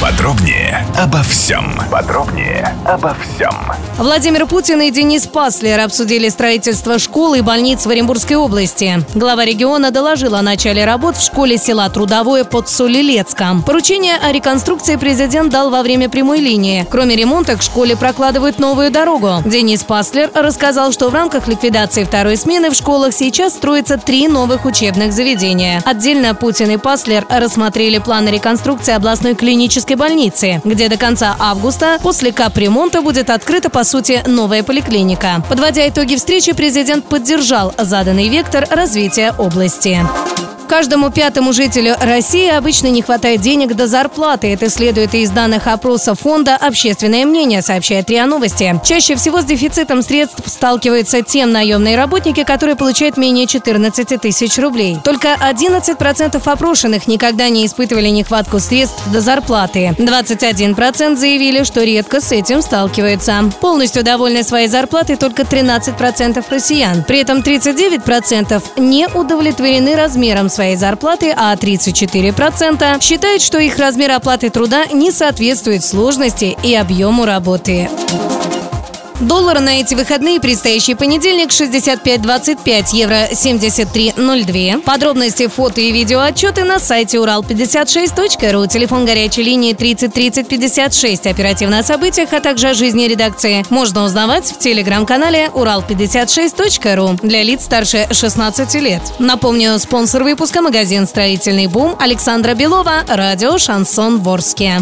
Подробнее обо всем. Подробнее обо всем. Владимир Путин и Денис Паслер обсудили строительство школ и больниц в Оренбургской области. Глава региона доложила о начале работ в школе села Трудовое под Солилецком. Поручение о реконструкции президент дал во время прямой линии. Кроме ремонта, к школе прокладывают новую дорогу. Денис Паслер рассказал, что в рамках ликвидации второй смены в школах сейчас строится три новых учебных заведения. Отдельно Путин и Паслер рассмотрели планы реконструкции областной клинической больницы, где до конца августа после капремонта будет открыта, по сути, новая поликлиника. Подводя итоги встречи, президент поддержал заданный вектор развития области. Каждому пятому жителю России обычно не хватает денег до зарплаты. Это следует из данных опроса фонда «Общественное мнение», сообщает РИА Новости. Чаще всего с дефицитом средств сталкиваются те наемные работники, которые получают менее 14 тысяч рублей. Только 11% опрошенных никогда не испытывали нехватку средств до зарплаты. 21% заявили, что редко с этим сталкиваются. Полностью довольны своей зарплатой только 13% россиян. При этом 39% не удовлетворены размером своей своей зарплаты, а 34% считают, что их размер оплаты труда не соответствует сложности и объему работы. Доллар на эти выходные предстоящий понедельник 65.25, евро 73.02. Подробности, фото и видео отчеты на сайте урал56.ру, телефон горячей линии 30 30 56. Оперативно о событиях, а также о жизни редакции можно узнавать в телеграм-канале урал56.ру для лиц старше 16 лет. Напомню, спонсор выпуска магазин «Строительный бум» Александра Белова, радио «Шансон Ворске».